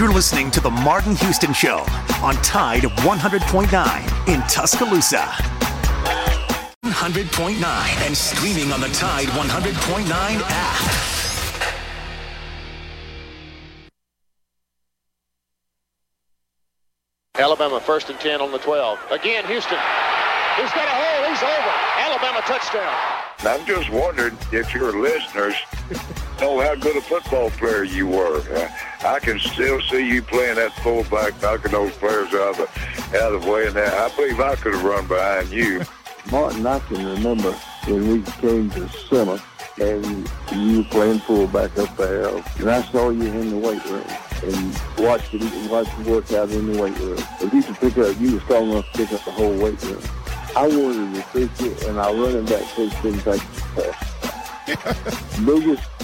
You're listening to The Martin Houston Show on Tide 100.9 in Tuscaloosa. 100.9 and streaming on the Tide 100.9 app. Alabama first and 10 on the 12. Again, Houston. He's got a hole. He's over. Alabama touchdown. I'm just wondering if your listeners know how good a football player you were. Uh, I can still see you playing that fullback, knocking those players out of the, out of the way. And that, I believe I could have run behind you. Martin, I can remember when we came to summer and you were playing fullback up there, and I saw you in the weight room and watched you watched you work out in the weight room. If you could pick up, you were strong enough to pick up the whole weight room. I wanted to pick it, and our running back coach didn't take the biggest,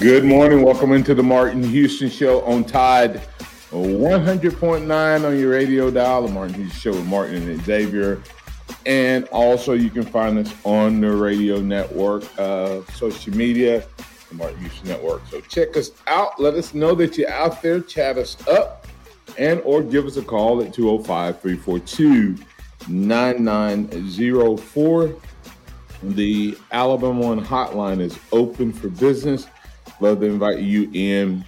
Good morning. Welcome into the Martin Houston Show on Tide 100.9 on your radio dial. The Martin Houston Show with Martin and Xavier. And also, you can find us on the radio network, uh, social media, the Martin Houston Network. So check us out. Let us know that you're out there. Chat us up and or give us a call at 205-342-9904. The Alabama One hotline is open for business. Love to invite you in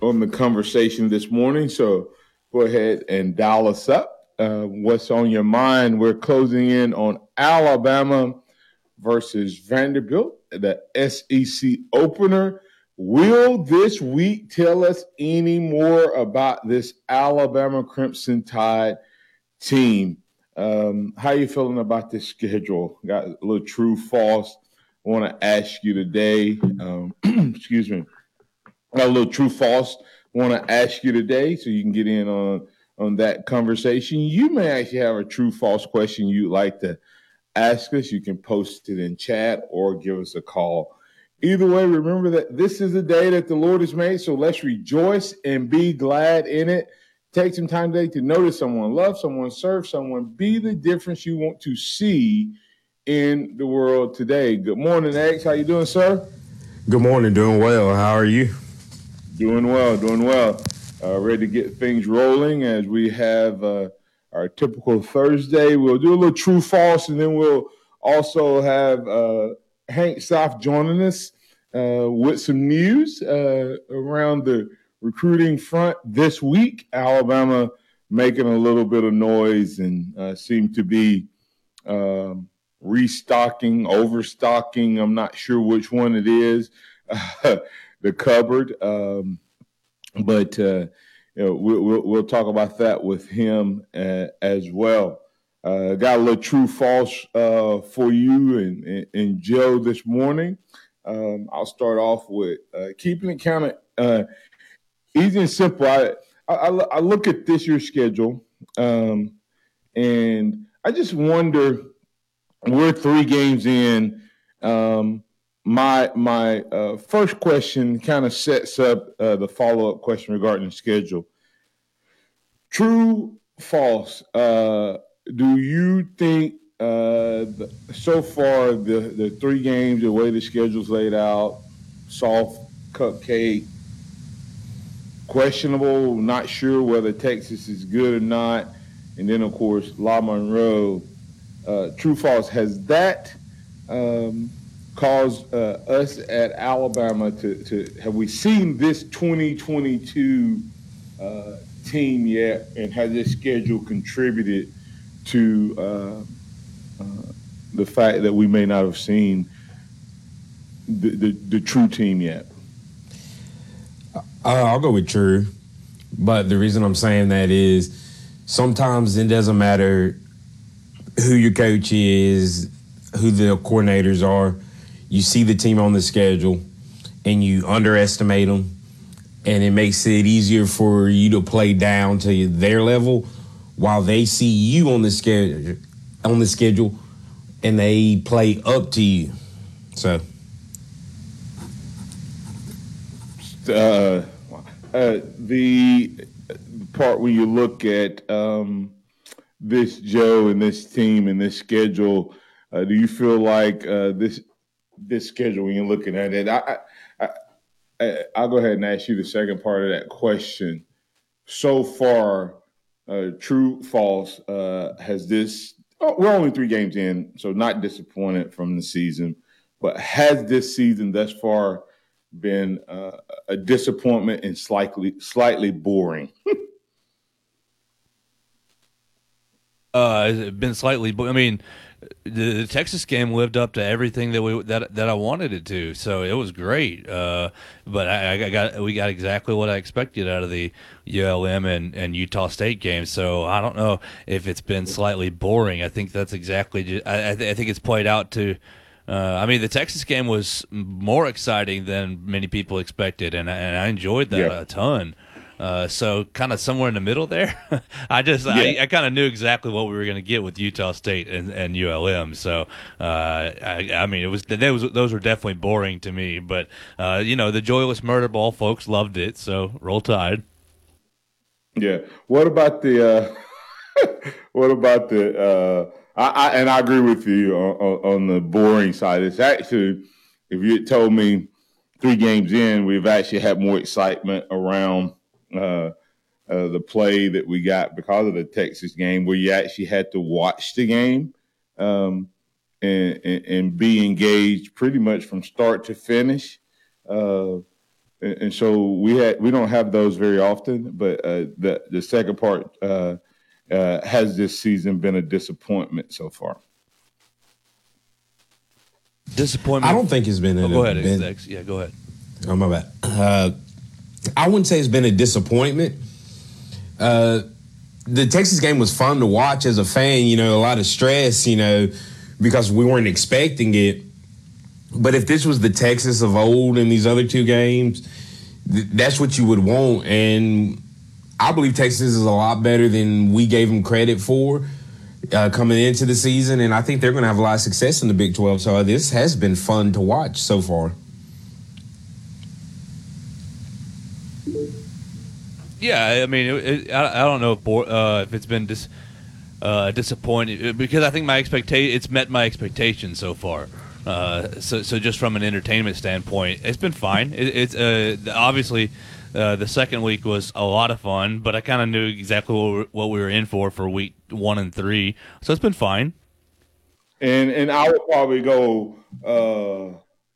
on the conversation this morning. So go ahead and dial us up. Uh, what's on your mind? We're closing in on Alabama versus Vanderbilt, the SEC opener. Will this week tell us any more about this Alabama Crimson Tide team? Um, how you feeling about this schedule? Got a little true, false want to ask you today. Um, excuse me. Got a little true false. Want to ask you today, so you can get in on on that conversation. You may actually have a true false question you'd like to ask us. You can post it in chat or give us a call. Either way, remember that this is a day that the Lord has made, so let's rejoice and be glad in it. Take some time today to notice someone, love someone, serve someone, be the difference you want to see in the world today. Good morning, X. How you doing, sir? Good morning. Doing well. How are you? Doing well. Doing well. Uh, ready to get things rolling as we have uh, our typical Thursday. We'll do a little true false, and then we'll also have uh, Hank South joining us uh, with some news uh, around the recruiting front this week. Alabama making a little bit of noise and uh, seem to be. Um, restocking, overstocking. I'm not sure which one it is, the cupboard. Um, but uh, you know, we'll, we'll, we'll, talk about that with him uh, as well. Uh, got a little true false uh, for you and, and, and, Joe this morning. Um, I'll start off with uh, keeping it kind of easy and simple. I, I, I, look at this year's schedule um, and I just wonder we're three games in. Um, my my uh, first question kind of sets up uh, the follow up question regarding the schedule. True, false. Uh, do you think uh, the, so far the the three games, the way the schedule's laid out, soft cupcake, questionable, not sure whether Texas is good or not, and then of course La Monroe uh, true false. Has that um, caused uh, us at Alabama to, to have we seen this 2022 uh, team yet, and has this schedule contributed to uh, uh, the fact that we may not have seen the, the, the true team yet? I'll go with true, but the reason I'm saying that is sometimes it doesn't matter who your coach is, who the coordinators are. you see the team on the schedule and you underestimate them, and it makes it easier for you to play down to their level while they see you on the schedule on the schedule and they play up to you. So uh, uh, the part when you look at um, this Joe and this team and this schedule, uh, do you feel like uh, this this schedule when you're looking at it? I, I, I, I'll go ahead and ask you the second part of that question. So far, uh, true, false, uh, has this? Oh, we're only three games in, so not disappointed from the season. But has this season thus far been uh, a disappointment and slightly slightly boring? uh, it's been slightly. I mean, the, the, Texas game lived up to everything that we that that I wanted it to, so it was great. Uh, but I, I, got we got exactly what I expected out of the ULM and, and Utah State game. So I don't know if it's been slightly boring. I think that's exactly. Just, I, I, th- I think it's played out to. Uh, I mean, the Texas game was more exciting than many people expected, and, and I enjoyed that yeah. a ton. Uh, so kind of somewhere in the middle there. I just yeah. I, I kind of knew exactly what we were going to get with Utah State and, and ULM. So uh, I, I, mean, it was those those were definitely boring to me. But uh, you know, the joyless murder ball folks loved it. So roll tide. Yeah. What about the? Uh, what about the? Uh, I, I, and I agree with you on, on, on the boring side. It's actually, if you had told me three games in, we've actually had more excitement around uh, uh, the play that we got because of the Texas game, where you actually had to watch the game um, and, and, and, be engaged pretty much from start to finish. Uh, and, and, so we had we don't have those very often, but uh, the the second part uh, uh, has this season been a disappointment so far. Disappointment. I don't think it's been. Oh, go ahead, been, Yeah, go ahead. Oh my bad. I wouldn't say it's been a disappointment. Uh, the Texas game was fun to watch as a fan. You know, a lot of stress. You know, because we weren't expecting it. But if this was the Texas of old in these other two games, th- that's what you would want. And I believe Texas is a lot better than we gave them credit for uh, coming into the season. And I think they're going to have a lot of success in the Big 12. So this has been fun to watch so far. Yeah, I mean, it, it, I, I don't know if, uh, if it's been dis, uh, disappointing uh, because I think my expectation it's met my expectations so far. Uh, so, so just from an entertainment standpoint, it's been fine. It, it's uh, obviously uh, the second week was a lot of fun, but I kind of knew exactly what we, what we were in for for week one and three, so it's been fine. And and I would probably go.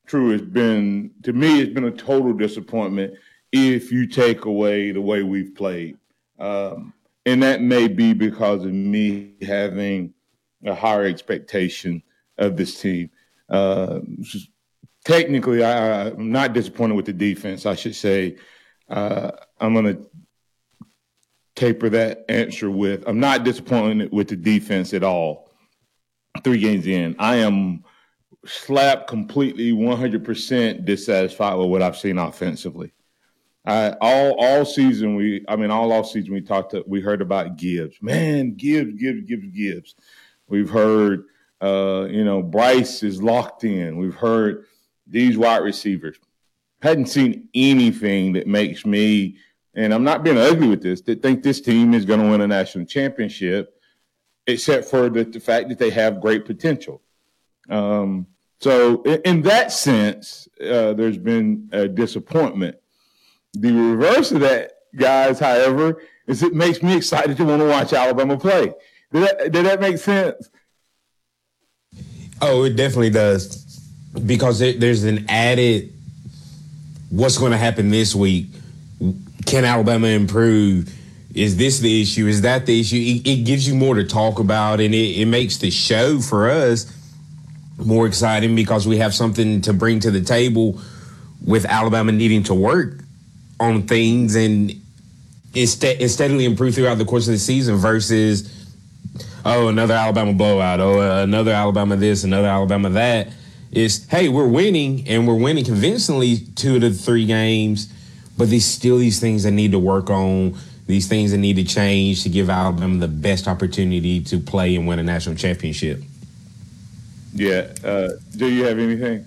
True, it's been to me, it's been a total disappointment if you take away the way we've played. Um, and that may be because of me having a higher expectation of this team. Uh, technically, I, am not disappointed with the defense. I should say uh, I'm going to taper that answer with I'm not disappointed with the defense at all. Three games in, I am slapped completely 100% dissatisfied with what I've seen offensively. All all season we, I mean, all off season we talked to, we heard about Gibbs. Man, Gibbs, Gibbs, Gibbs, Gibbs. We've heard, uh, you know, Bryce is locked in. We've heard these wide receivers. Hadn't seen anything that makes me, and I'm not being ugly with this, that think this team is going to win a national championship, except for the, the fact that they have great potential. Um, so, in, in that sense, uh, there's been a disappointment the reverse of that, guys, however, is it makes me excited to want to watch Alabama play. Did that, did that make sense? Oh, it definitely does. Because there's an added what's going to happen this week. Can Alabama improve? Is this the issue? Is that the issue? It, it gives you more to talk about, and it, it makes the show for us more exciting because we have something to bring to the table with Alabama needing to work on things and instead steadily improve throughout the course of the season versus oh another Alabama blowout oh another Alabama this another Alabama that is hey, we're winning and we're winning convincingly two to three games, but there's still these things that need to work on, these things that need to change to give Alabama the best opportunity to play and win a national championship. Yeah. Uh, do you have anything?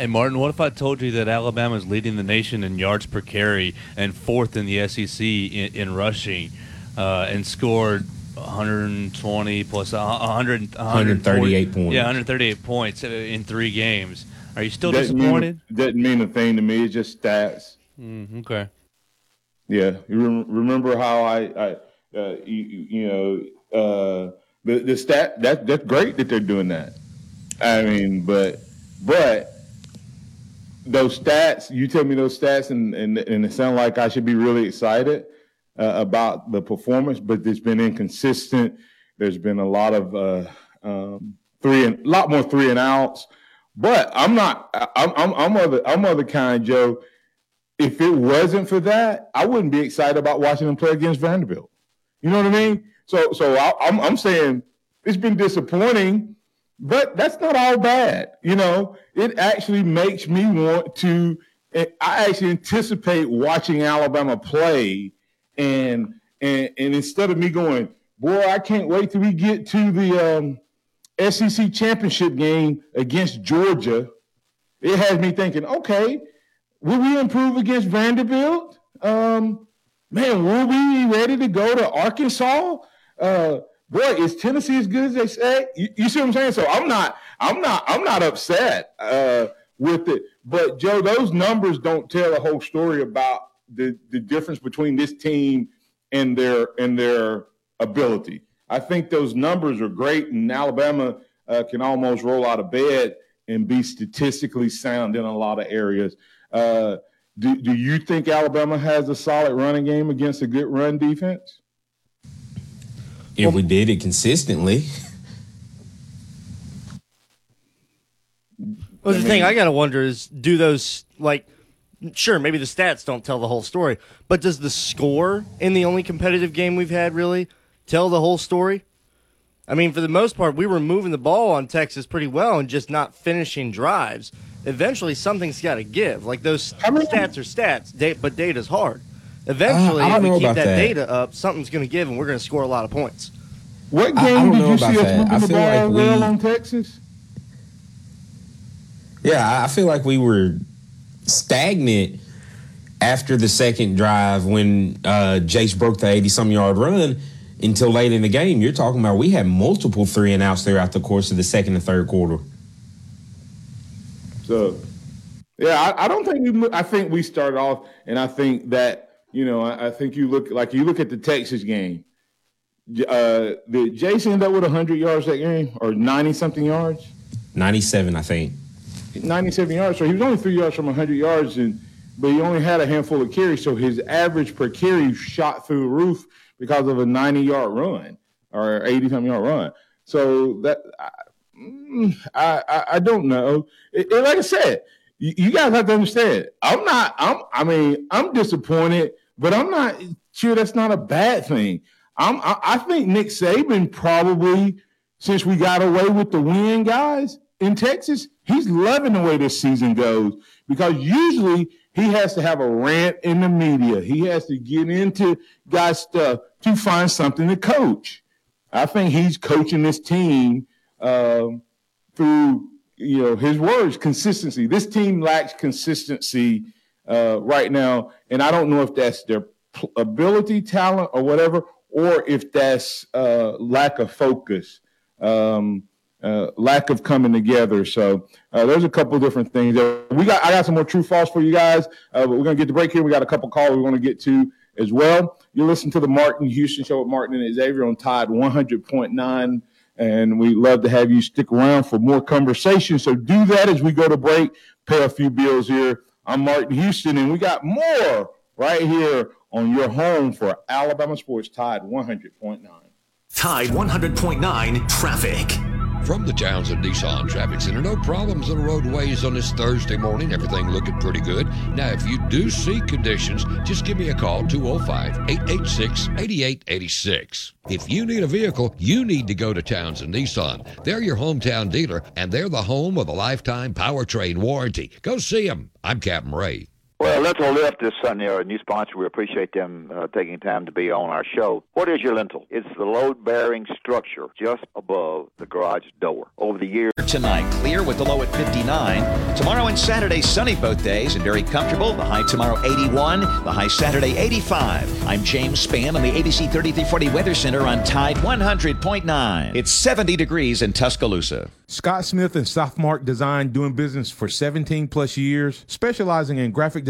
Hey Martin, what if I told you that Alabama is leading the nation in yards per carry and fourth in the SEC in, in rushing, uh, and scored 120 plus 100, 138 points. Yeah, 138 points in three games. Are you still doesn't disappointed? Mean, doesn't mean a thing to me. It's just stats. Mm, okay. Yeah, you remember how I, I uh, you, you, know, uh, the the stat that that's great that they're doing that. I mean, but but those stats, you tell me those stats, and and, and it sounds like I should be really excited uh, about the performance, but it's been inconsistent. There's been a lot of uh, um, three and a lot more three and outs. But I'm not. I'm I'm I'm of the I'm of the kind, Joe. If it wasn't for that, I wouldn't be excited about watching them play against Vanderbilt. You know what I mean? So so I, I'm I'm saying it's been disappointing but that's not all bad. You know, it actually makes me want to. I actually anticipate watching Alabama play, and and and instead of me going, boy, I can't wait till we get to the um, SEC championship game against Georgia. It has me thinking, okay, will we improve against Vanderbilt? Um, man, will we be ready to go to Arkansas? Uh, boy, is Tennessee as good as they say? You, you, see what I'm saying? So I'm not, I'm not, I'm not upset uh, with it. But Joe, those numbers don't tell a whole story about the the difference between this team and their and their ability. I think those numbers are great, and Alabama uh, can almost roll out of bed and be statistically sound in a lot of areas. Uh, do, do you think Alabama has a solid running game against a good run defense? If well, we did it consistently. Well, the thing I gotta wonder is, do those like, sure, maybe the stats don't tell the whole story, but does the score in the only competitive game we've had really tell the whole story? I mean, for the most part, we were moving the ball on Texas pretty well and just not finishing drives. Eventually, something's got to give. Like those many, stats are stats, but data's hard. Eventually, uh, if we keep that, that, data up, something's going to give, and we're going to score a lot of points. What game did you see us moving the ball like we, well on Texas? Yeah, I feel like we were stagnant after the second drive when uh, Jase broke the 80 some yard run until late in the game. You're talking about we had multiple three and outs throughout the course of the second and third quarter. So, yeah, I, I don't think we. I think we started off, and I think that you know, I, I, think you look like you look at the Texas game. Uh, did Jason end up with 100 yards that game or 90 something yards? 97, I think. 97 yards. So he was only three yards from 100 yards, and but he only had a handful of carries. So his average per carry shot through the roof because of a 90 yard run or 80 something yard run. So that I, I, I don't know. It, it, like I said, you, you guys have to understand. I'm not. I'm. I mean, I'm disappointed but I'm not sure that's not a bad thing. I'm, I, I think Nick Saban probably, since we got away with the win, guys in Texas, he's loving the way this season goes because usually he has to have a rant in the media. He has to get into guys' stuff to find something to coach. I think he's coaching this team um, through you know his words, consistency. This team lacks consistency uh, right now, and I don't know if that's their ability, talent, or whatever, or if that's uh, lack of focus, um, uh, lack of coming together. So uh, there's a couple different things. We got I got some more true false for you guys, uh, but we're gonna get the break here. We got a couple calls we want to get to as well. You listen to the Martin Houston Show with Martin and Xavier on Tide 100.9. And we love to have you stick around for more conversation. So do that as we go to break, pay a few bills here I'm Martin Houston, and we got more right here on your home for Alabama Sports Tide 100.9. Tide 100.9 traffic. From the Townsend Nissan Traffic Center, no problems on the roadways on this Thursday morning. Everything looking pretty good. Now, if you do see conditions, just give me a call 205 886 8886. If you need a vehicle, you need to go to Townsend Nissan. They're your hometown dealer, and they're the home of a lifetime powertrain warranty. Go see them. I'm Captain Ray. Well, let's lift this Sunday, our new sponsor. We appreciate them uh, taking time to be on our show. What is your lintel? It's the load-bearing structure just above the garage door. Over the years, tonight, clear with the low at 59. Tomorrow and Saturday, sunny both days and very comfortable. The high tomorrow 81, the high Saturday 85. I'm James Spann on the ABC 3340 Weather Center on Tide 100.9. It's 70 degrees in Tuscaloosa. Scott Smith and Softmark Design doing business for 17 plus years, specializing in graphic design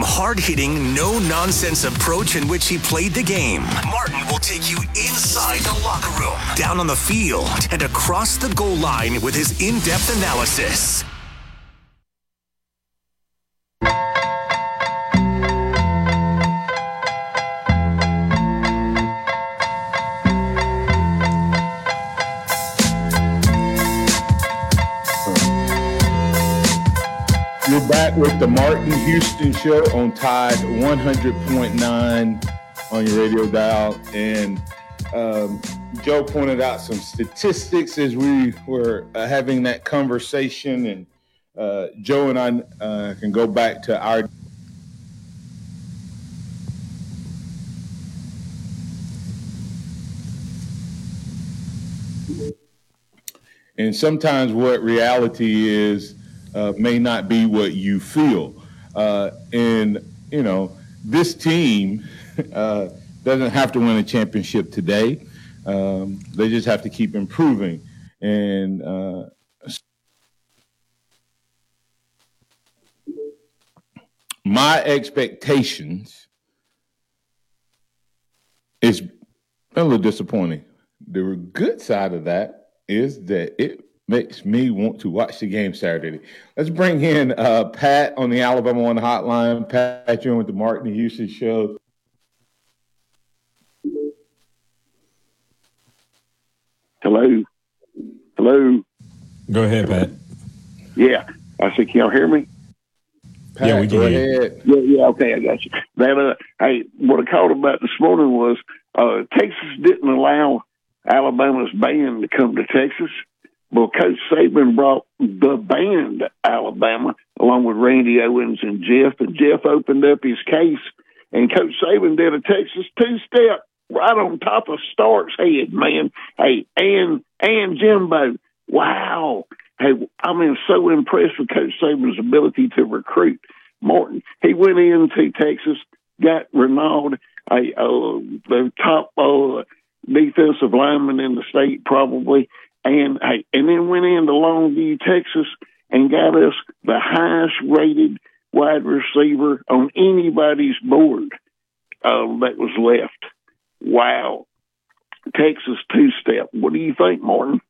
hard hitting, no nonsense approach in which he played the game. Martin will take you inside the locker room, down on the field, and across the goal line with his in depth analysis. Back with the Martin Houston Show on Tide 100.9 on your radio dial. And um, Joe pointed out some statistics as we were uh, having that conversation. And uh, Joe and I uh, can go back to our and sometimes what reality is uh, may not be what you feel. Uh, and, you know, this team uh, doesn't have to win a championship today. Um, they just have to keep improving. And uh, my expectations is a little disappointing. The good side of that is that it makes me want to watch the game Saturday. Let's bring in uh, Pat on the Alabama One Hotline. Pat, you're with the Martin Houston Show. Hello. Hello. Go ahead, Pat. Yeah. I said, can y'all hear me? Pat, Yeah, we can go ahead. Yeah, yeah, okay, I got you. Man, uh, hey, what I called about this morning was uh, Texas didn't allow Alabama's band to come to Texas. Well, Coach Saban brought the band to Alabama along with Randy Owens and Jeff, and Jeff opened up his case, and Coach Saban did a Texas two-step right on top of Sark's head, man. Hey, and and Jimbo, wow. Hey, I mean, so impressed with Coach Saban's ability to recruit. Martin, he went into Texas, got Renaud, a uh, the top uh, defensive lineman in the state, probably, and hey, and then went into Longview, Texas, and got us the highest rated wide receiver on anybody's board uh, that was left. Wow, Texas two step. What do you think, Martin?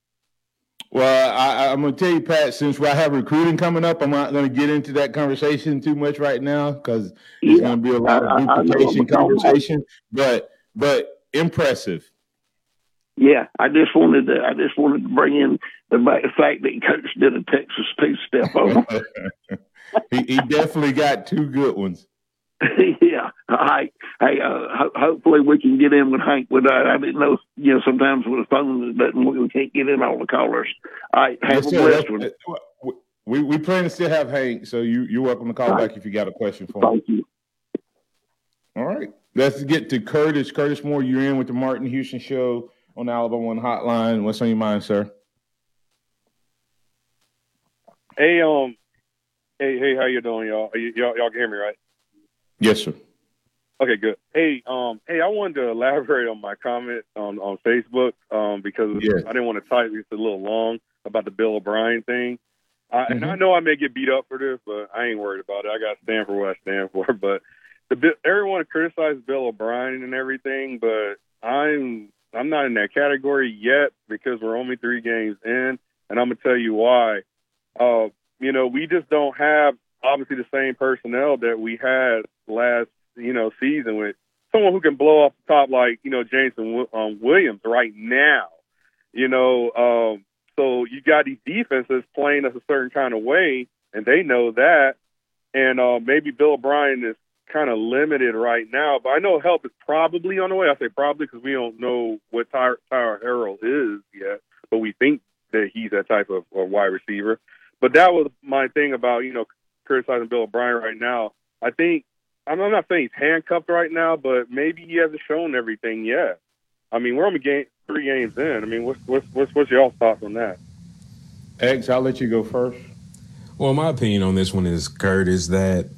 Well, I, I'm going to tell you, Pat, since I have recruiting coming up, I'm not going to get into that conversation too much right now because it's Yeah, going to be a lot I- I- I of duplication we're talking about. conversation. But but impressive. Yeah, I just wanted to. I just wanted to bring in the fact that Coach did a Texas two step on. him. he, he definitely got two good ones. yeah. Hey, hey. Uh, ho- hopefully we can get in with Hank. With that, I didn't know. You know, sometimes with the phone doesn't, we can't get in all the callers. All right. Have Yes, a blessed one. We we plan to still have Hank, so you you're welcome to call All right. back if you got a question for him. Thank you. All right. Let's get to Curtis. Curtis Moore, you're in with the Martin Houston Show on the Alabama One Hotline. What's on your mind, sir? Hey, um, hey, hey, how you doing, y'all? Are you, y'all, y'all can hear me, right? Yes, sir. Okay, good. Hey, um, hey, I wanted to elaborate on my comment on on Facebook, um, because Yes. I didn't want to type; it's a little long. about the Bill O'Brien thing. I, And I know I may get beat up for this, but I ain't worried about it. I got to stand for what I stand for. But the everyone criticizes Bill O'Brien and everything, but I'm I'm not in that category yet because we're only three games in, and I'm gonna tell you why. Uh, you know, we just don't have obviously the same personnel that we had last you know season with someone who can blow off the top like you know Jameson um, Williams right now. You know, um, so you got these defenses playing us a certain kind of way, and they know that. And uh, maybe Bill O'Brien is kind of limited right now, but I know help is probably on the way. I say probably because we don't know what Tyler, Tyler Harrell is yet, but we think that he's that type of, of wide receiver. But that was my thing about you know criticizing Bill O'Brien right now. I think I'm I'm not saying he's handcuffed right now, but maybe he hasn't shown everything yet. I mean, we're only game, three games in. I mean, what's what's what's, what's your thoughts on that? X, I'll let you go first. Well, my opinion on this one is, Kurt, is that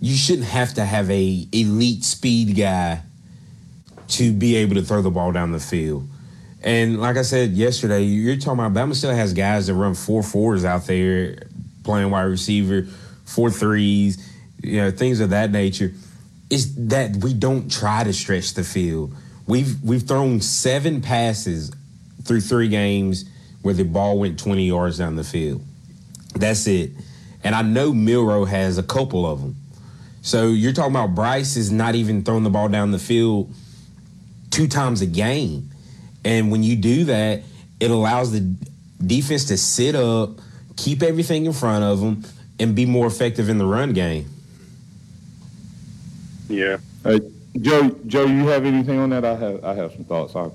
you shouldn't have to have a elite speed guy to be able to throw the ball down the field. And like I said yesterday, you're talking about Bama still has guys that run four fours out there playing wide receiver, four threes, you know, things of that nature. It's that we don't try to stretch the field. We've we've thrown seven passes through three games where the ball went 20 yards down the field. That's it. And I know Milroe has a couple of them. So you're talking about Bryce is not even throwing the ball down the field two times a game. And when you do that, it allows the defense to sit up, keep everything in front of them, and be more effective in the run game. Yeah. Uh, Joe, Joe, you have anything on that? I have, I have some thoughts. I'll,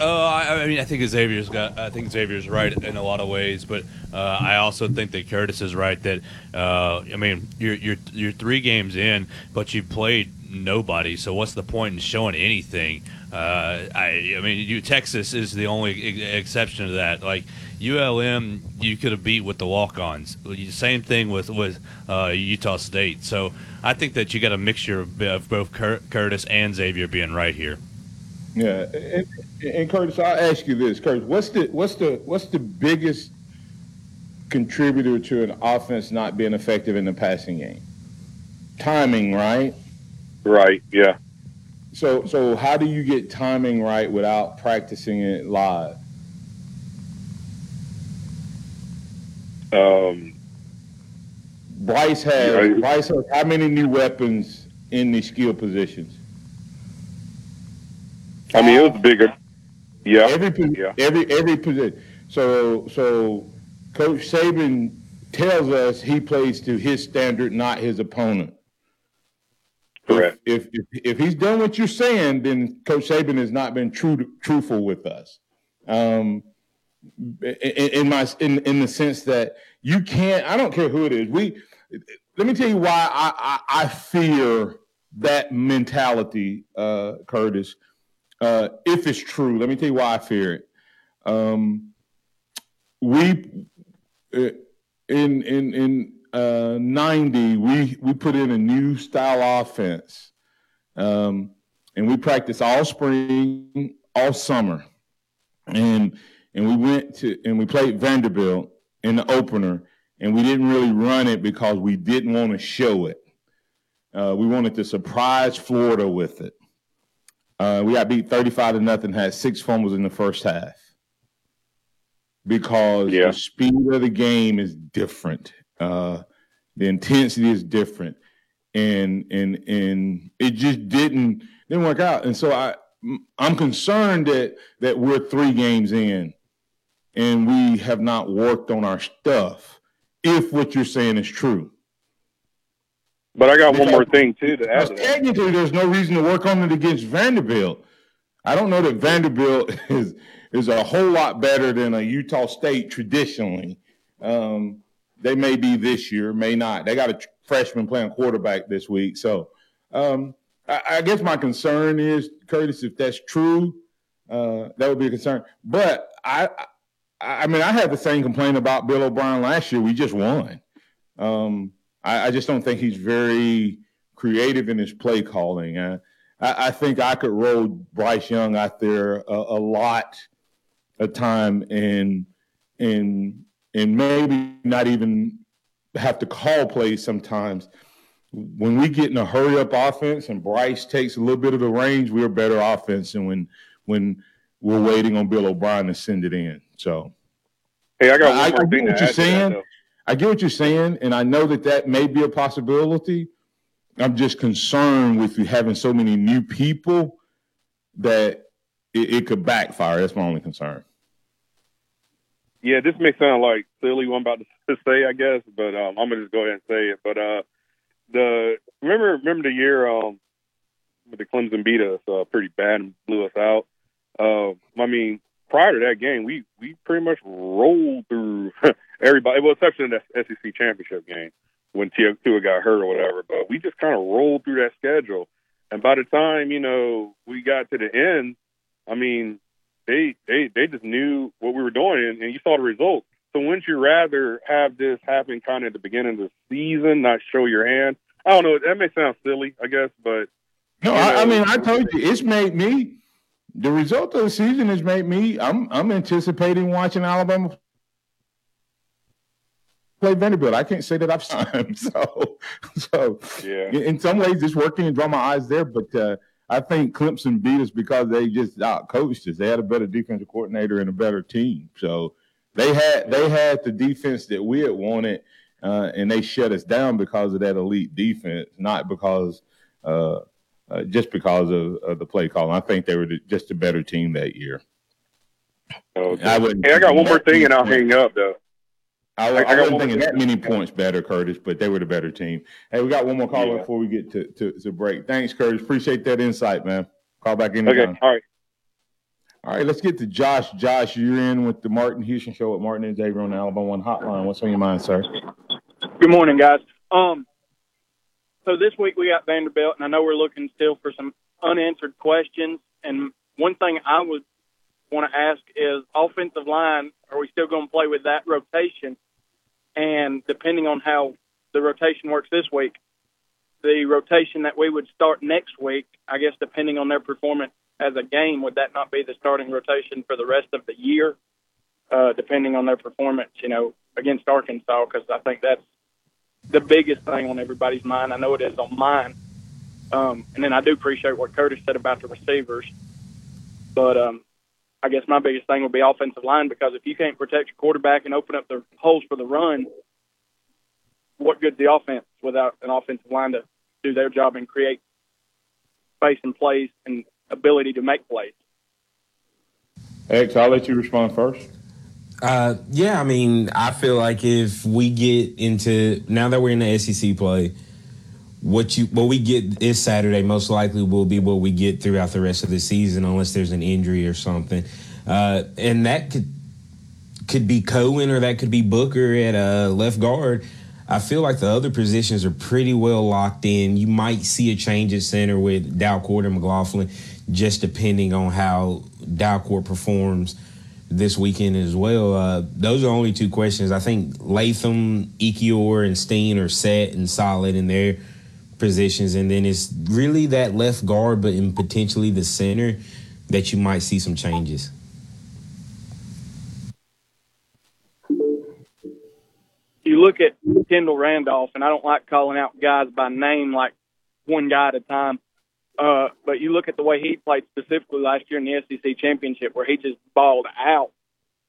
Uh, I, I mean, I think Xavier's got. I think Xavier's right in a lot of ways, but uh, I also think that Curtis is right. That uh, I mean, you're you're you're three games in, but you played nobody. So what's the point in showing anything? Uh, I I mean, you Texas is the only ex- exception to that. Like ULM, you could have beat with the walk-ons. Same thing with with uh, Utah State. So I think that you got a mixture of, of both Cur- Curtis and Xavier being right here. Yeah, and, and Curtis, I'll ask you this, Curtis, what's the what's the what's the biggest contributor to an offense not being effective in the passing game? Timing, right? Right. Yeah. So so how do you get timing right without practicing it live? Um, Bryce has Yeah. Bryce has how many new weapons in the skill positions? I mean, it was bigger. Yeah. Every Yeah. every every position. So so Coach Saban tells us he plays to his standard, not his opponent. Correct. If if if he's done what you're saying, then Coach Saban has not been true truthful with us. Um, in, in my in in the sense that you can't. I don't care who it is. We let me tell you why I I, I fear that mentality, uh, Curtis. Uh, if it's true, let me tell you why I fear it. Um, we uh, in in in uh, 90 we we put in a new style offense. Um, and we practiced all spring all summer. And and we went to and we played vanderbilt in the opener. And we didn't really run it because we didn't want to show it. Uh, we wanted to surprise florida with it uh, we got beat 35 to nothing had six fumbles in the first half because the speed of the game is different. Uh, the intensity is different, and and and it just didn't didn't work out. And so I I'm concerned that that we're three games in, and we have not worked on our stuff. If what you're saying is true, But I got one more thing too to add. To that. technically, there's no reason to work on it against Vanderbilt. I don't know that Vanderbilt is is a whole lot better than a Utah State traditionally. Um, they may be this year, may not. They got a freshman playing quarterback this week, so um, I, I guess my concern is Curtis, if that's true, uh, that would be a concern. But I, I, I mean, I had the same complaint about Bill O'Brien last year. We just won. Um, I, I just don't think he's very creative in his play calling. Uh, I, I think I could roll Bryce Young out there a, a lot a time and and and maybe not even have to call plays sometimes. When we get in a hurry up offense and Bryce takes a little bit of the range, we're better offense than when when we're waiting on Bill O'Brien to send it in. So, hey, I got one I, more I thing what to you're add to that, saying. I get what you're saying, and I know that that may be a possibility. I'm just concerned with you having so many new people that it, it could backfire. That's my only concern. Yeah, this may sound like silly what I'm about to say, I guess, but um, I'm gonna just go ahead and say it. But uh, the remember remember the year um, the Clemson beat us uh, pretty bad and blew us out. Uh, I mean, prior to that game, we we pretty much rolled through everybody, well, exception of the SEC championship game when Tua got hurt or whatever. But we just kind of rolled through that schedule, and by the time you know we got to the end, I mean, they they they just knew what we were doing, and, and you saw the results. So wouldn't you rather have this happen kind of at the beginning of the season, not show your hand? I don't know. That may sound silly, I guess, but No, I, I mean, I told you, it's made me. The result of the season has made me. I'm I'm anticipating watching Alabama play Vanderbilt. I can't say that I've signed. So, so Yeah. in- some ways, it's working and draw my eyes there. But uh, I think Clemson beat us because they just out coached us. They had a better defensive coordinator and a better team. So they had they had the defense that we had wanted, uh, and they shut us down because of that elite defense, not because uh, uh, just because of, of the play call. I think they were just a better team that year. Okay. I wouldn't. Hey, I got one more thing, and I'll hang up though. I, I- I, I got wasn't one thinking more that many points better, Curtis, but they were the better team. Hey, we got one more caller Yeah. before we get to, to, to break. Thanks, Curtis. Appreciate that insight, man. Call back in. Okay, all right. All right, let's get to Josh. Josh, you're in with the Martin Houston Show with Martin and Xavier on the Alabama One Hotline. What's on your mind, sir? Good morning, guys. Um, so this week we got Vanderbilt, and I know we're looking still for some unanswered questions. And one thing I would want to ask is offensive line. Are we still going to play with that rotation? And depending on how the rotation works this week, the rotation that we would start next week, I guess, depending on their performance as a game, would that not be the starting rotation for the rest of the year? Uh, depending on their performance, you know, against Arkansas, because I think that's the biggest thing on everybody's mind. I know it is on mine. Um, and then I do appreciate what Curtis said about the receivers. But um, I guess my biggest thing would be offensive line because if you can't protect your quarterback and open up the holes for the run, what good's the offense without an offensive line to do their job and create space and plays and ability to make plays? X, I'll let you respond first. Uh, yeah, I mean, I feel like if we get into now that we're in the SEC play, what you what we get this Saturday most likely will be what we get throughout the rest of the season, unless there's an injury or something, uh, and that could could be Cohen or that could be Booker at uh, left guard. I feel like the other positions are pretty well locked in. You might see a change at center with Dalcourt and McLaughlin, just depending on how Dalcourt performs this weekend as well. Uh, those are only two questions. I think Latham, Ekiyor, and Steen are set and solid in their positions, and then it's really that left guard, but in potentially the center that you might see some changes. you look at Kendall Randolph, and I don't like calling out guys by name like one guy at a time. Uh, but you look at the way he played specifically last year in the SEC championship, where he just balled out,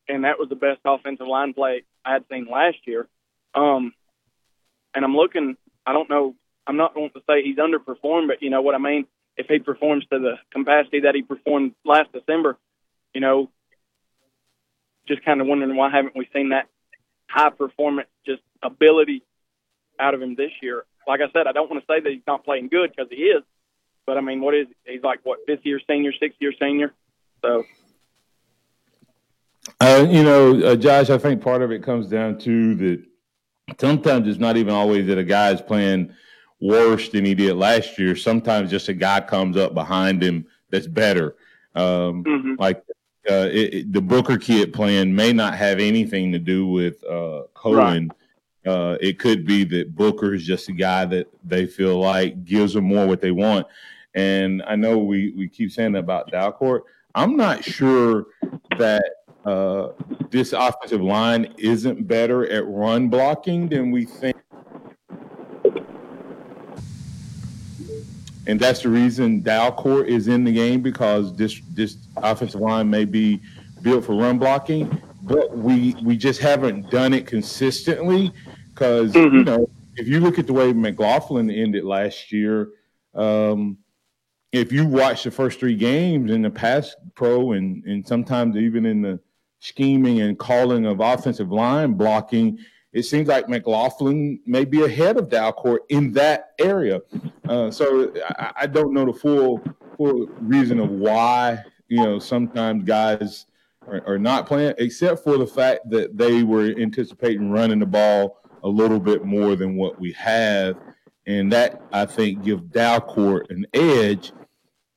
and that was the best offensive line play I had seen last year. Um, and I'm looking. I don't know. I'm not going to say he's underperformed, but you know what I mean. If he performs to the capacity that he performed last December, you know, just kind of wondering why haven't we seen that high performance, just ability out of him this year. Like I said, I don't want to say that he's not playing good because he is, but I mean, what is he's like? What fifth year senior, sixth year senior? So Uh, you know, uh, Josh, I think part of it comes down to that sometimes it's not even always that a guy is playing worse than he did last year. Sometimes just a guy comes up behind him that's better. Um, Like uh, it, it- the Booker kid playing may not have anything to do with uh, Cohen. Uh, it could be that Booker is just a guy that they feel like gives them more what they want. And I know we, we keep saying that about Dalcourt. I'm not sure that uh, this offensive line isn't better at run blocking than we think. And that's the reason Dalcourt is in the game because this this offensive line may be built for run blocking, but we we just haven't done it consistently. Because mm-hmm. you know, if you look at the way McLaughlin ended last year, um, if you watch the first three games in the pass pro and and sometimes even in the scheming and calling of offensive line blocking, it seems like McLaughlin may be ahead of Dalcourt in that area. Uh, so I, I, don't know the full full reason of why you know sometimes guys are, are, not playing, except for the fact that they were anticipating running the ball a little bit more than what we have, and that I think gives Dalcourt an edge.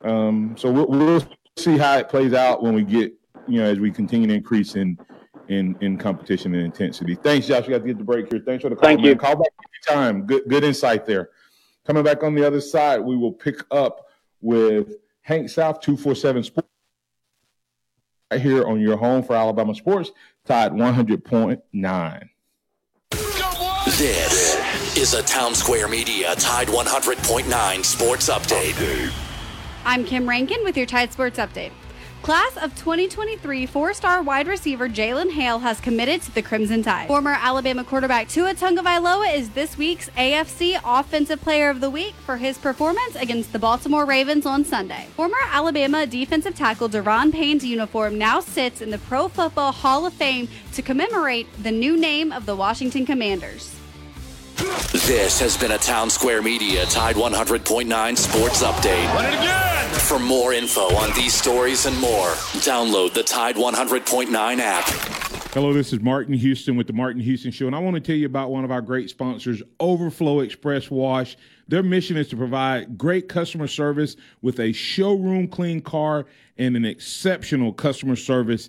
Um, so we'll, we'll see how it plays out when we get you know as we continue to increase in in in competition and intensity. Thanks, Josh. We got to get the break here. Thanks for the call. Thank man. you. Call back anytime. Good good insight there. Coming back on the other side, we will pick up with Hank South two four seven Sports right here on your home for Alabama sports. Tide one hundred point nine. This is a Town Square Media Tide 100.9 Sports Update. I'm Kim Rankin with your Tide Sports Update. Class of 2023 four-star wide receiver Jalen Hale has committed to the Crimson Tide. Former Alabama quarterback Tua Tagovailoa is this week's AFC Offensive Player of the Week for his performance against the Baltimore Ravens on Sunday. Former Alabama defensive tackle Da'Ron Payne's uniform now sits in the Pro Football Hall of Fame to commemorate the new name of the Washington Commanders. This has been a Town Square Media Tide 100.9 Sports Update. Run it again! For more info on these stories and more, download the Tide 100.9 app. Hello, this is Martin Houston with the Martin Houston Show, and I want to tell you about one of our great sponsors, Overflow Express Wash. Their mission is to provide great customer service with a showroom clean car and an exceptional customer service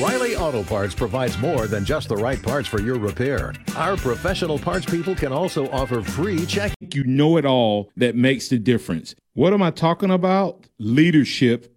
O'Reilly Auto Parts provides more than just the right parts for your repair. Our professional parts people can also offer free check. You know it all that makes the difference. What am I talking about? Leadership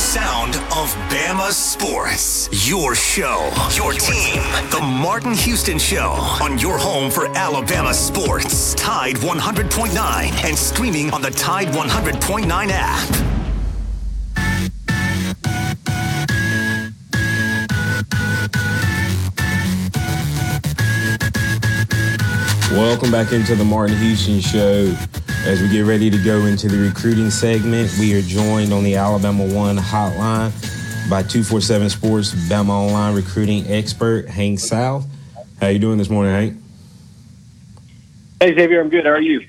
Sound of Bama sports. Your show, your team. The Martin Houston Show on your home for Alabama sports. Tide 100.9 and streaming on the Tide 100.9 app. Welcome back into the Martin Houston Show. As we get ready to go into the recruiting segment, we are joined on the Alabama One hotline by 247 Sports Bama Online recruiting expert Hank South. How you doing this morning, Hank? Hey Xavier, I'm good. How are you?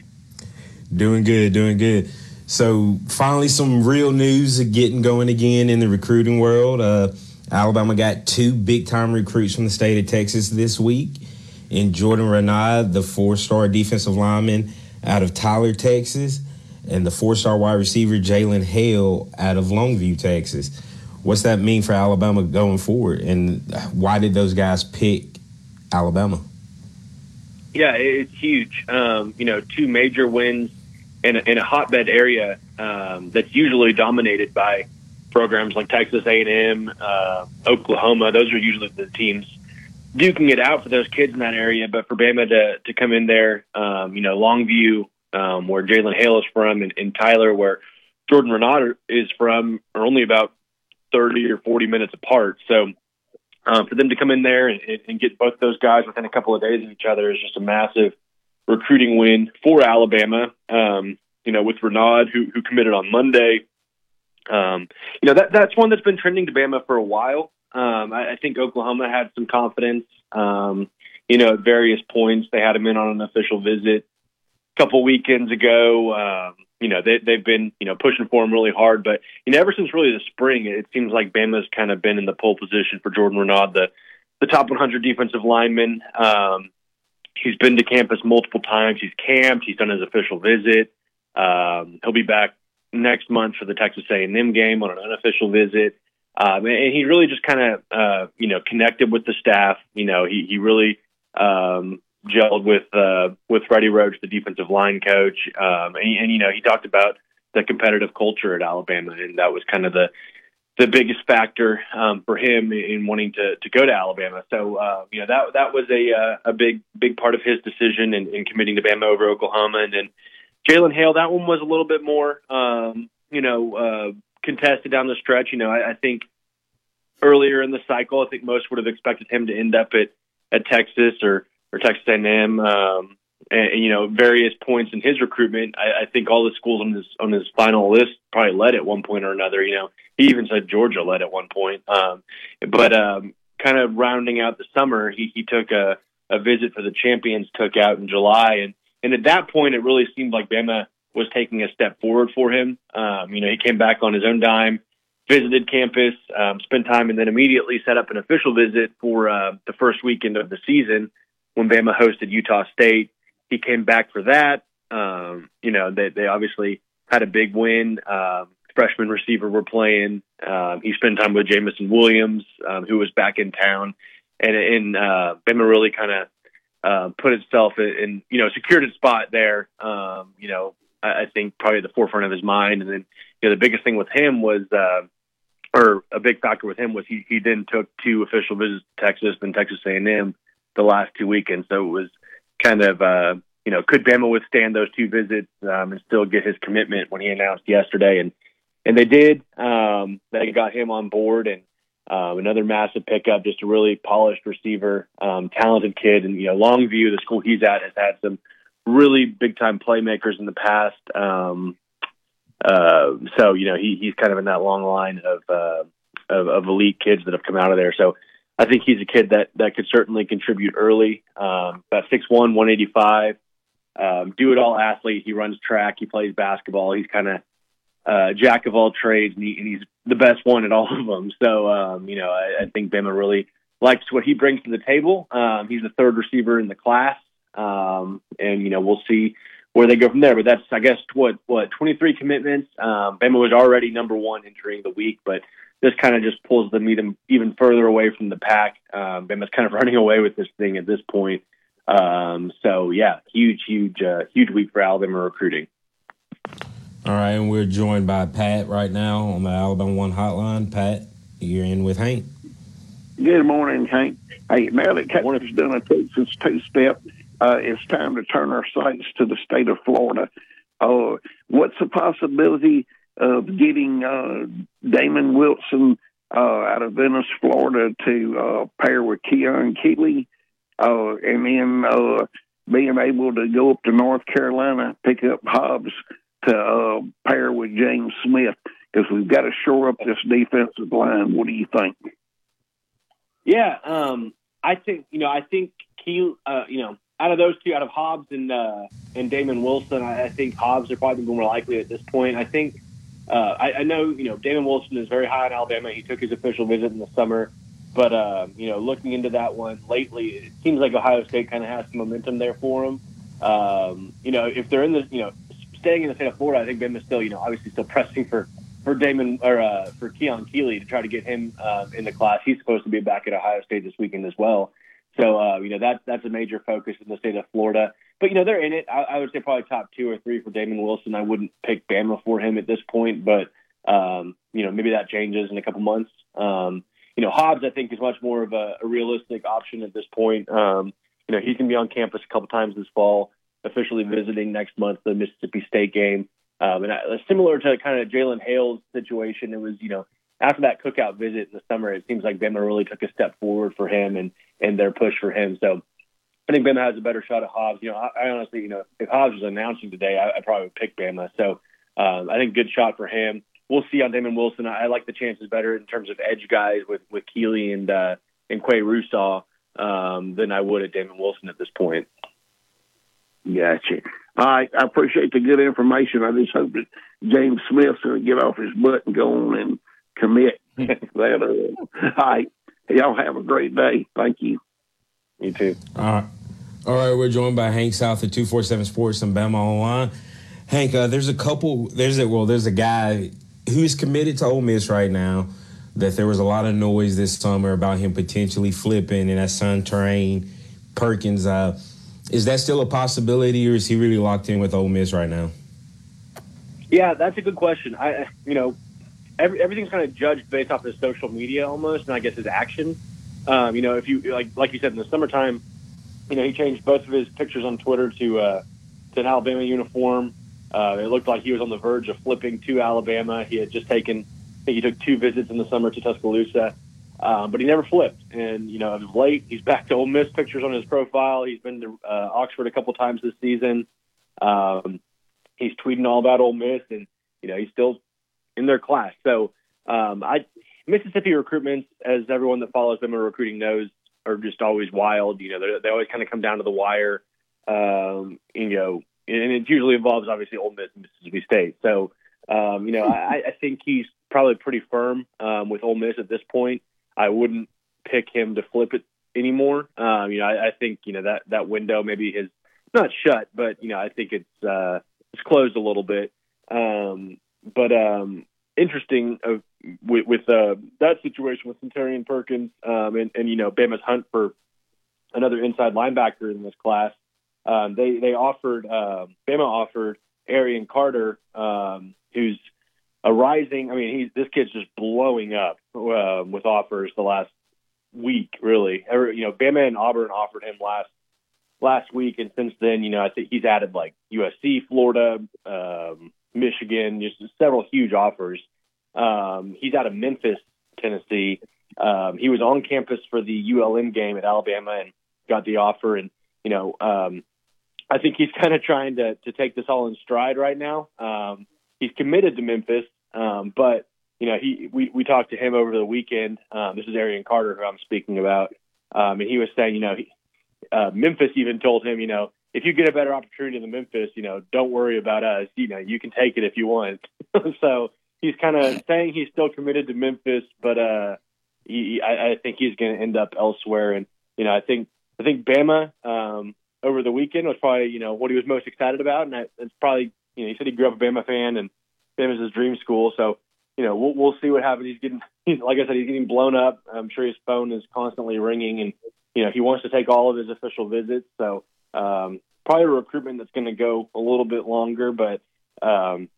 Doing good, doing good. So finally, some real news getting going again in the recruiting world. Uh, Alabama got two big time recruits from the state of Texas this week. In Jordan Renaud, the four star defensive lineman out of Tyler, Texas, and the four-star wide receiver Jalen Hale out of Longview, Texas. What's that mean for Alabama going forward, and why did those guys pick Alabama? Yeah, it's huge. Um, you know, two major wins in a, in a hotbed area um, that's usually dominated by programs like Texas A&M, uh, Oklahoma. Those are usually the teams duking it out for those kids in that area. But for Bama to to come in there, um, you know, Longview, um, where Jalen Hale is from, and, and Tyler, where Jordan Renaud is from, are only about thirty or forty minutes apart. So. Um, for them to come in there and, and get both those guys within a couple of days of each other is just a massive recruiting win for Alabama. Um, you know, with Renaud, who, who committed on Monday. Um, you know, that that's one that's been trending to Bama for a while. Um, I, I think Oklahoma had some confidence. Um, you know, at various points, they had him in on an official visit a couple weekends ago. Um, you know, they, they've been, you know, pushing for him really hard. But, you know, ever since really the spring, it seems like Bama's kind of been in the pole position for Jordan Renaud, the, the top 100 defensive lineman. Um, he's been to campus multiple times. He's camped. He's done his official visit. Um, he'll be back next month for the Texas A&M game on an unofficial visit. Um, and he really just kind of, uh, you know, connected with the staff. You know, he, he really, um, gelled with uh, with Freddie Roach, the defensive line coach, um, and, and you know he talked about the competitive culture at Alabama, and that was kind of the the biggest factor um, for him in wanting to to go to Alabama. So uh, you know that that was a uh, a big big part of his decision in, in committing to Bama over Oklahoma, and then Jalen Hale. That one was a little bit more um, you know uh, contested down the stretch. You know I, I think earlier in the cycle, I think most would have expected him to end up at at Texas or or Texas A&M, um, and, and, you know various points in his recruitment. I, I think all the schools on his on his final list probably led at one point or another. You know, he even said Georgia led at one point. Um, but um, kind of rounding out the summer, he, he took a, a visit for the Champions Cookout in July, and and at that point, it really seemed like Bama was taking a step forward for him. Um, you know, he came back on his own dime, visited campus, um, spent time, and then immediately set up an official visit for uh, the first weekend of the season when Bama hosted Utah State. He came back for that. Um, you know, they, they obviously had a big win. Um, freshman receiver were playing. Um, he spent time with Jameson Williams, um, who was back in town, and and uh, Bama really kind of uh, put itself in, in, you know, secured its spot there. Um, you know, I, think probably at the forefront of his mind. And then, you know, the biggest thing with him was, uh, or a big factor with him was he he then took two official visits to Texas and Texas A&M the last two weekends. So it was kind of, uh, you know, could Bama withstand those two visits um, and still get his commitment when he announced yesterday? And and they did. Um, they got him on board, and um, another massive pickup, just a really polished receiver, um, talented kid, and you know, Longview, the school he's at, has had some really big time playmakers in the past. Um, uh, so you know, he he's kind of in that long line of, uh, of of elite kids that have come out of there. So I think he's a kid that that could certainly contribute early. Um, about six one, one eighty five. Um, do it all athlete. He runs track. He plays basketball. He's kind of uh, jack of all trades, and, he, and, he's the best one at all of them. So um, you know, I, I, think Bama really likes what he brings to the table. Um, he's the third receiver in the class, um, and you know, we'll see where they go from there. But that's, I guess, what what twenty three commitments. Um, Bama was already number one entering the week, but this kind of just pulls them even even further away from the pack. Um, Bama's kind of running away with this thing at this point. Um, so yeah, huge, huge, uh, huge week for Alabama recruiting. All right, and we're joined by Pat right now on the Alabama One Hotline. Pat, you're in with Hank. Good morning, Hank. Hey, now that Texas done a Texas two-step, uh, it's time to turn our sights to the state of Florida. Uh, what's the possibility of getting uh, Damon Wilson uh, out of Venice, Florida, to uh, pair with Keon Keeley, uh, and then being able to go up to North Carolina, pick up Hobbs to pair with James Smith, because we've got to shore up this defensive line. What do you think? Yeah, um, I think you know. I think Keel, uh, you know, out of those two, out of Hobbs and uh, and Damon Wilson, I, I think Hobbs are probably more likely at this point. I think uh, I, I know you know Damon Wilson is very high in Alabama. He took his official visit in the summer, but uh, you know looking into that one lately, it seems like Ohio State kind of has some momentum there for him. Um, you know if they're in the you know staying in the state of Florida, I think Bama's still, you know, obviously still pressing for for Damon or uh, for Keon Keeley to try to get him uh, in the class. He's supposed to be back at Ohio State this weekend as well. So uh, you know that that's a major focus in the state of Florida. But you know they're in it. I, I would say probably top two or three for Damon Wilson. I wouldn't pick Bama for him at this point, but um, you know maybe that changes in a couple months. Um, you know Hobbs I think is much more of a, a realistic option at this point. Um, you know he can be on campus a couple times this fall, officially visiting next month the Mississippi State game. Um, and I, similar to kind of Jalen Hale's situation, it was you know after that cookout visit in the summer, it seems like Bama really took a step forward for him and and their push for him. So I think Bama has a better shot at Hobbs. You know, I, I honestly, you know, if Hobbs was announcing today, I, I probably would pick Bama. So um, I think good shot for him. We'll see on Damon Wilson. I, I like the chances better in terms of edge guys with with Keeley and uh, and Qua Russaw um, than I would at Damon Wilson at this point. Gotcha. Right, I appreciate the good information. I just hope that James Smith's going to get off his butt and go on and commit. that, uh, all right, y'all have a great day. Thank you. You too. All right. All right, we're joined by Hank South at 247 Sports and Bama Online. Hank, uh, there's a couple, there's a, well, there's a guy who's committed to Ole Miss right now that there was a lot of noise this summer about him potentially flipping and that Suntarine Perkins. Uh, is that still a possibility or is he really locked in with Ole Miss right now? Yeah, that's a good question. I, you know, every, everything's kind of judged based off his social media almost, and I guess his action. Um, you know, if you like, like you said in the summertime, you know, he changed both of his pictures on Twitter to uh, to an Alabama uniform. Uh, it looked like he was on the verge of flipping to Alabama. He had just taken, I think he took two visits in the summer to Tuscaloosa, um, but he never flipped. And you know, of late, he's back to Ole Miss pictures on his profile. He's been to uh, Oxford a couple times this season. Um, he's tweeting all about Ole Miss, and you know, he's still in their class. So um, I Mississippi recruitments, as everyone that follows them in recruiting knows, are just always wild. You know, they always kind of come down to the wire. Um, you know, and it usually involves obviously Ole Miss and Mississippi State. So, um, you know, I, I think he's probably pretty firm um, with Ole Miss at this point. I wouldn't pick him to flip it anymore. Um, you know, I, I think you know that that window maybe is not shut, but you know, I think it's uh, it's closed a little bit. Um, but um, interesting with, with uh, that situation with Suntarine Perkins um, and, and you know Bama's hunt for another inside linebacker in this class. Um, they they offered uh, Bama offered Arion Carter, um, who's a rising. I mean, he's this kid's just blowing up uh, with offers the last week. Really, Every, you know, Bama and Auburn offered him last last week, and since then, you know, I think he's added like USC, Florida, um, Michigan, just several huge offers. Um, he's out of Memphis, Tennessee. Um, he was on campus for the ULM game at Alabama and got the offer. And you know, um, I think he's kind of trying to to take this all in stride right now. Um, he's committed to Memphis, um, but you know, he we we talked to him over the weekend. Um, this is Arion Carter who I'm speaking about, um, and he was saying, you know, he, uh, Memphis even told him, you know, if you get a better opportunity than Memphis, you know, don't worry about us. You know, you can take it if you want. so he's kind of saying he's still committed to Memphis, but uh, he, I, I think he's going to end up elsewhere. And you know, I think I think Bama um, over the weekend was probably you know what he was most excited about, and it's probably you know he said he grew up a Bama fan and Bama's his dream school. So you know we'll we'll see what happens. He's getting like I said, he's getting blown up. I'm sure his phone is constantly ringing, and you know he wants to take all of his official visits. So um, probably a recruitment that's going to go a little bit longer, but um,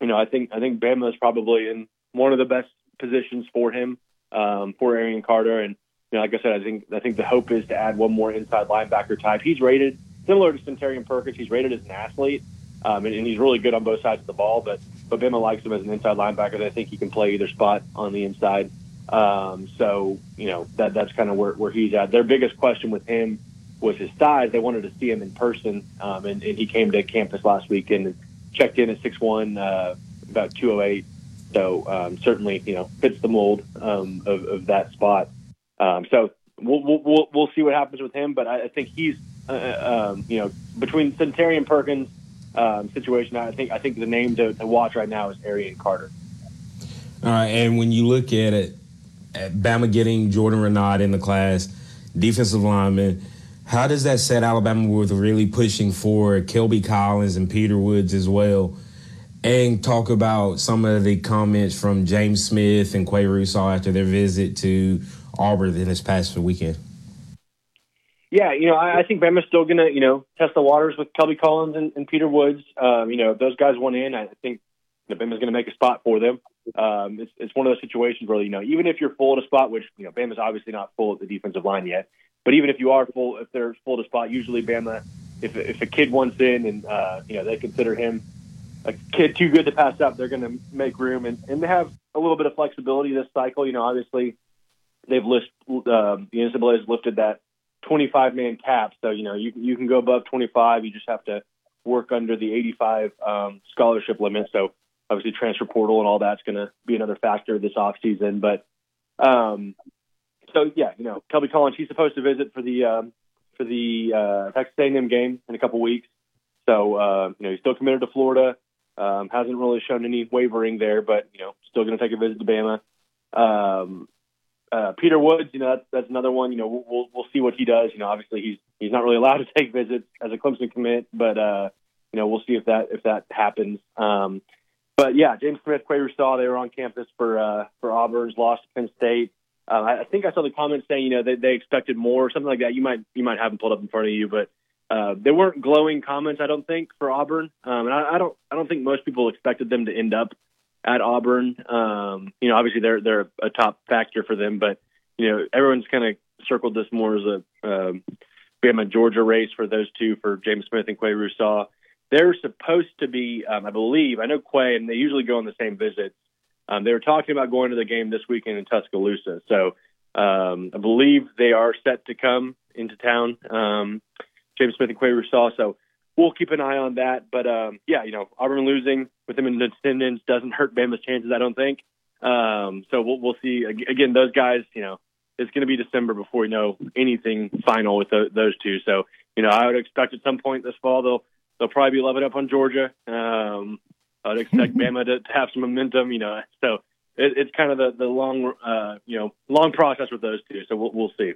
you know, I think I think Bama is probably in one of the best positions for him um, for Arion Carter, and you know, like I said, I think I think the hope is to add one more inside linebacker type. He's rated similar to Suntarine Perkins. He's rated as an athlete, um, and, and he's really good on both sides of the ball. But but Bama likes him as an inside linebacker. They think he can play either spot on the inside. Um, so you know that that's kind of where, where he's at. Their biggest question with him was his size. They wanted to see him in person, um, and, and he came to campus last weekend and checked in at six one, uh, about two oh eight. So um, certainly, you know, fits the mold um, of, of that spot. Um, so we'll, we'll we'll see what happens with him, but I, I think he's uh, uh um, you know between Suntarine Perkins um, situation. I think I think the name to, to watch right now is Arion Carter. All right, and when you look at it, at Bama getting Jordan Renaud in the class, defensive lineman, how does that set Alabama with really pushing for Kelby Collins and Peter Woods as well? And talk about some of the comments from James Smith and Qua Russaw after their visit to Auburn this past weekend. Yeah, you know, I, I think Bama's still going to, you know, test the waters with Kelby Collins and, and Peter Woods. Um, you know, if those guys went in, I think you know, Bama's going to make a spot for them. Um, it's, it's one of those situations where, you know, even if you're full at a spot, which, you know, Bama's obviously not full at the defensive line yet, but even if you are full, if they're full to spot, usually Bama, if, if a kid wants in and, uh, you know, they consider him a kid too good to pass up, they're going to make room and, and they have a little bit of flexibility this cycle. You know, obviously they've list, uh, the NCAA has lifted that 25 man cap. So, you know, you, you can go above 25. You just have to work under the 85 um, scholarship limit. So, obviously, transfer portal and all that's going to be another factor this offseason. But, um, so yeah, you know, Kelby Collins, he's supposed to visit for the um, for the uh, Texas A&M game in a couple weeks. So, uh, you know, he's still committed to Florida. Um, hasn't really shown any wavering there, but you know, still going to take a visit to Bama. Um, uh, Peter Woods, you know, that's, that's another one. You know, we'll, we'll, see what he does. You know, obviously he's he's not really allowed to take visits as a Clemson commit, but uh, you know, we'll see if that if that happens. Um, but yeah, James Smith, Qua Russaw, they were on campus for uh, for Auburn's loss to Penn State. Uh, I, think I saw the comments saying you know they, they expected more or something like that. You might you might have them pulled up in front of you, but uh, they weren't glowing comments. I don't think for Auburn, um, and I, I don't I don't think most people expected them to end up at Auburn. Um, you know, obviously they're they're a top factor for them, but you know everyone's kind of circled this more as a um, Bama Georgia race for those two for James Smith and Qua Russaw. They're supposed to be, um, I believe, I know Qua, and they usually go on the same visits. Um, they were talking about going to the game this weekend in Tuscaloosa, so um, I believe they are set to come into town. Um, James Smith and Qua Russaw, so we'll keep an eye on that. But um, yeah, you know, Auburn losing with them in attendance doesn't hurt Bama's chances, I don't think. Um, so we'll we'll see. Again, those guys, you know, it's going to be December before we know anything final with the, those two. So you know, I would expect at some point this fall they'll they'll probably be loving up on Georgia. Um, I'd expect Bama to, to have some momentum. You know, so it, it's kind of the the long uh, you know long process with those two. So we'll we'll see.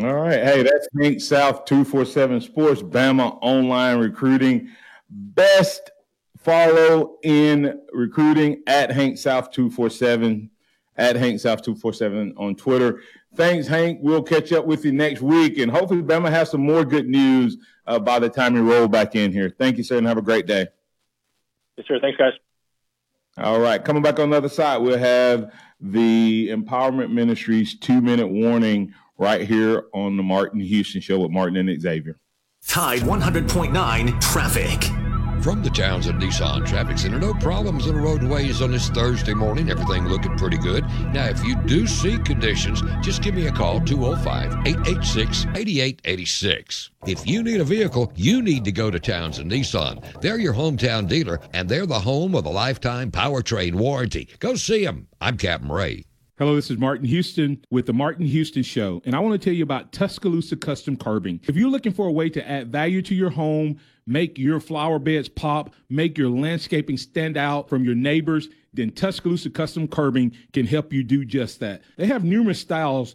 All right. Hey, that's Hank South 247 Sports, Bama Online Recruiting. Best follow in recruiting at Hank South 247, at Hank South 247 on Twitter. Thanks, Hank. We'll catch up with you next week. And hopefully, Bama has some more good news uh, by the time we roll back in here. Thank you, sir, and have a great day. Yes, sir. Thanks, guys. All right. Coming back on the other side, we'll have the Empowerment Ministries two minute warning right here on the Martin Houston Show with Martin and Xavier. Tide 100.9 traffic. From the Townsend Nissan Traffic Center, no problems on the roadways on this Thursday morning. Everything looking pretty good. Now, if you do see conditions, just give me a call 205 886 8886. If you need a vehicle, you need to go to Townsend Nissan. They're your hometown dealer, and they're the home of the lifetime powertrain warranty. Go see them. I'm Captain Ray. Hello, this is Martin Houston with the Martin Houston Show, and I want to tell you about Tuscaloosa Custom Curbing. If you're looking for a way to add value to your home, make your flower beds pop, make your landscaping stand out from your neighbors, then Tuscaloosa Custom Curbing can help you do just that. They have numerous styles,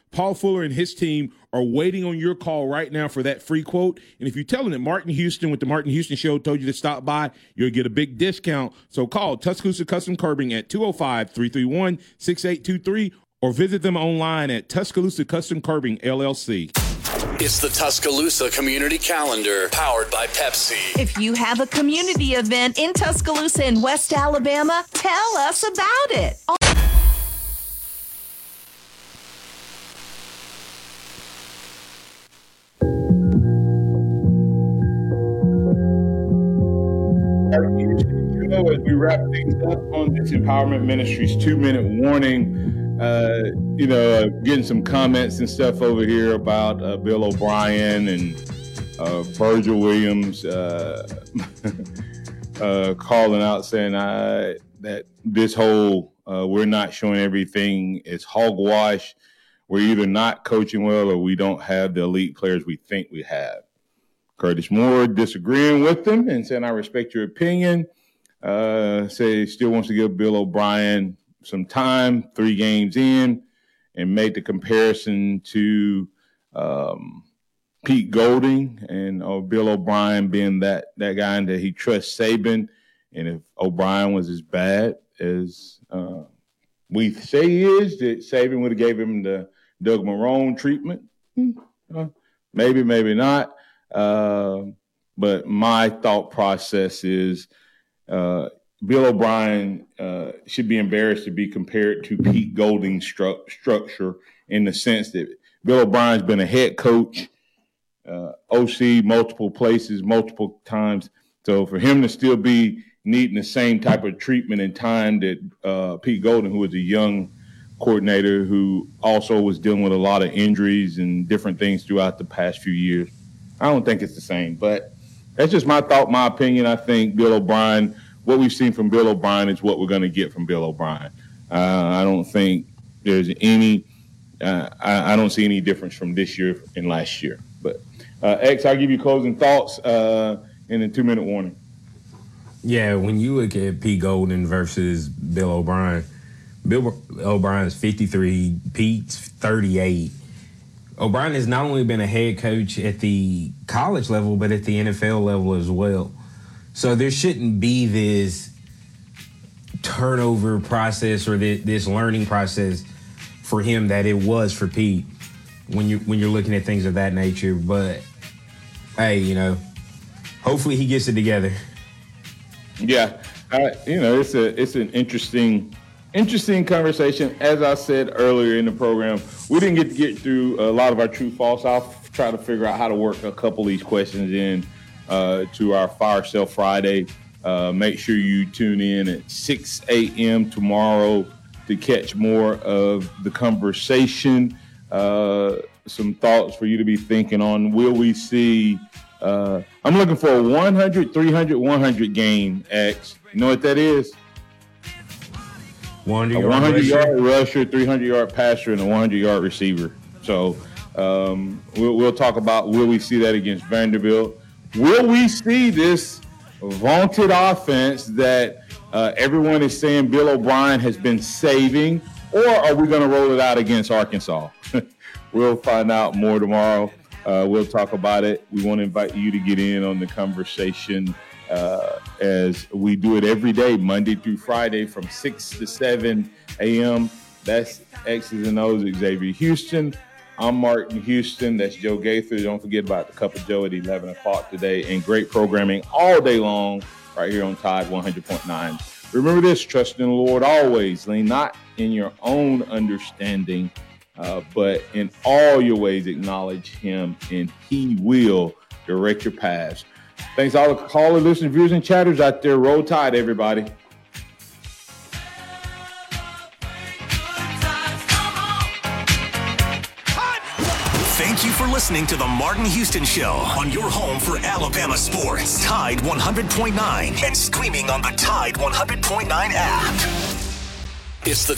Paul Fuller and his team are waiting on your call right now for that free quote. And if you tell them that Martin Houston with the Martin Houston Show told you to stop by, you'll get a big discount. So call Tuscaloosa Custom Curbing at 205 331 6823 or visit them online at Tuscaloosa Custom Curbing LLC. It's the Tuscaloosa Community Calendar, powered by Pepsi. If you have a community event in Tuscaloosa in West Alabama, tell us about it. Wrap things up on this Empowerment Ministries two minute warning, uh, you know, uh, getting some comments and stuff over here about uh, Bill O'Brien and uh, Virgil Williams uh, calling out saying uh, that this whole we're not showing everything is hogwash. We're either not coaching well or we don't have the elite players we think we have. Curtis Moore disagreeing with them and saying, I respect your opinion. Uh, say still wants to give Bill O'Brien some time, three games in, and made the comparison to um, Pete Golding and uh, Bill O'Brien being that that guy and that he trusts Saban. And if O'Brien was as bad as uh, we say he is, that Saban would have gave him the Doug Marrone treatment. Hmm, maybe, maybe not. Uh, but my thought process is uh, Bill O'Brien uh, should be embarrassed to be compared to Pete Golding's stru- structure in the sense that Bill O'Brien's been a head coach, uh, OC, multiple places, multiple times. So for him to still be needing the same type of treatment and time that uh, Pete Golding, who was a young coordinator who also was dealing with a lot of injuries and different things throughout the past few years, I don't think it's the same. But that's just my thought, my opinion. I think Bill O'Brien, what we've seen from Bill O'Brien is what we're going to get from Bill O'Brien. Uh, I don't think there's any, uh, I, I, don't see any difference from this year and last year. But uh, X, I'll give you closing thoughts uh, in a two minute warning. Yeah, when you look at Pete Golding versus Bill O'Brien, Bill O'Brien's 53, Pete's 38. O'Brien has not only been a head coach at the college level, but at the NFL level as well. So there shouldn't be this turnover process or this learning process for him that it was for Pete when you when you're looking at things of that nature. But hey, you know, hopefully he gets it together. Yeah, uh, you know, it's a it's an interesting interesting conversation. As I said earlier in the program, we didn't get to get through a lot of our true false. I'll try to figure out how to work a couple of these questions in uh, to our Fire Sale Friday. Uh, make sure you tune in at 6 a.m. tomorrow to catch more of the conversation. Uh, some thoughts for you to be thinking on. Will we see? Uh, I'm looking for a 100, 300, 100 game, X. You know what that is? 100 a 100 yard rusher, 300 yard passer, and a 100 yard receiver. So um, we'll, we'll talk about will we see that against Vanderbilt? Will we see this vaunted offense that uh, everyone is saying Bill O'Brien has been saving, or are we going to roll it out against Arkansas? we'll find out more tomorrow. Uh, we'll talk about it. We want to invite you to get in on the conversation uh, as we do it every day, Monday through Friday from 6 to 7 a.m. That's X's and O's Xavier Houston. I'm Martin Houston. That's Joe Gaither. Don't forget about the Cup of Joe at 11 o'clock today and great programming all day long right here on Tide 100.9. Remember this trust in the Lord always. Lean not in your own understanding, uh, but in all your ways acknowledge Him, and He will direct your paths. Thanks all the callers, listeners, viewers, and chatters out there. Roll Tide, everybody. Thank you for listening to the Martin Houston Show on your home for Alabama sports. Tide 100.9 and streaming on the Tide 100.9 app. It's the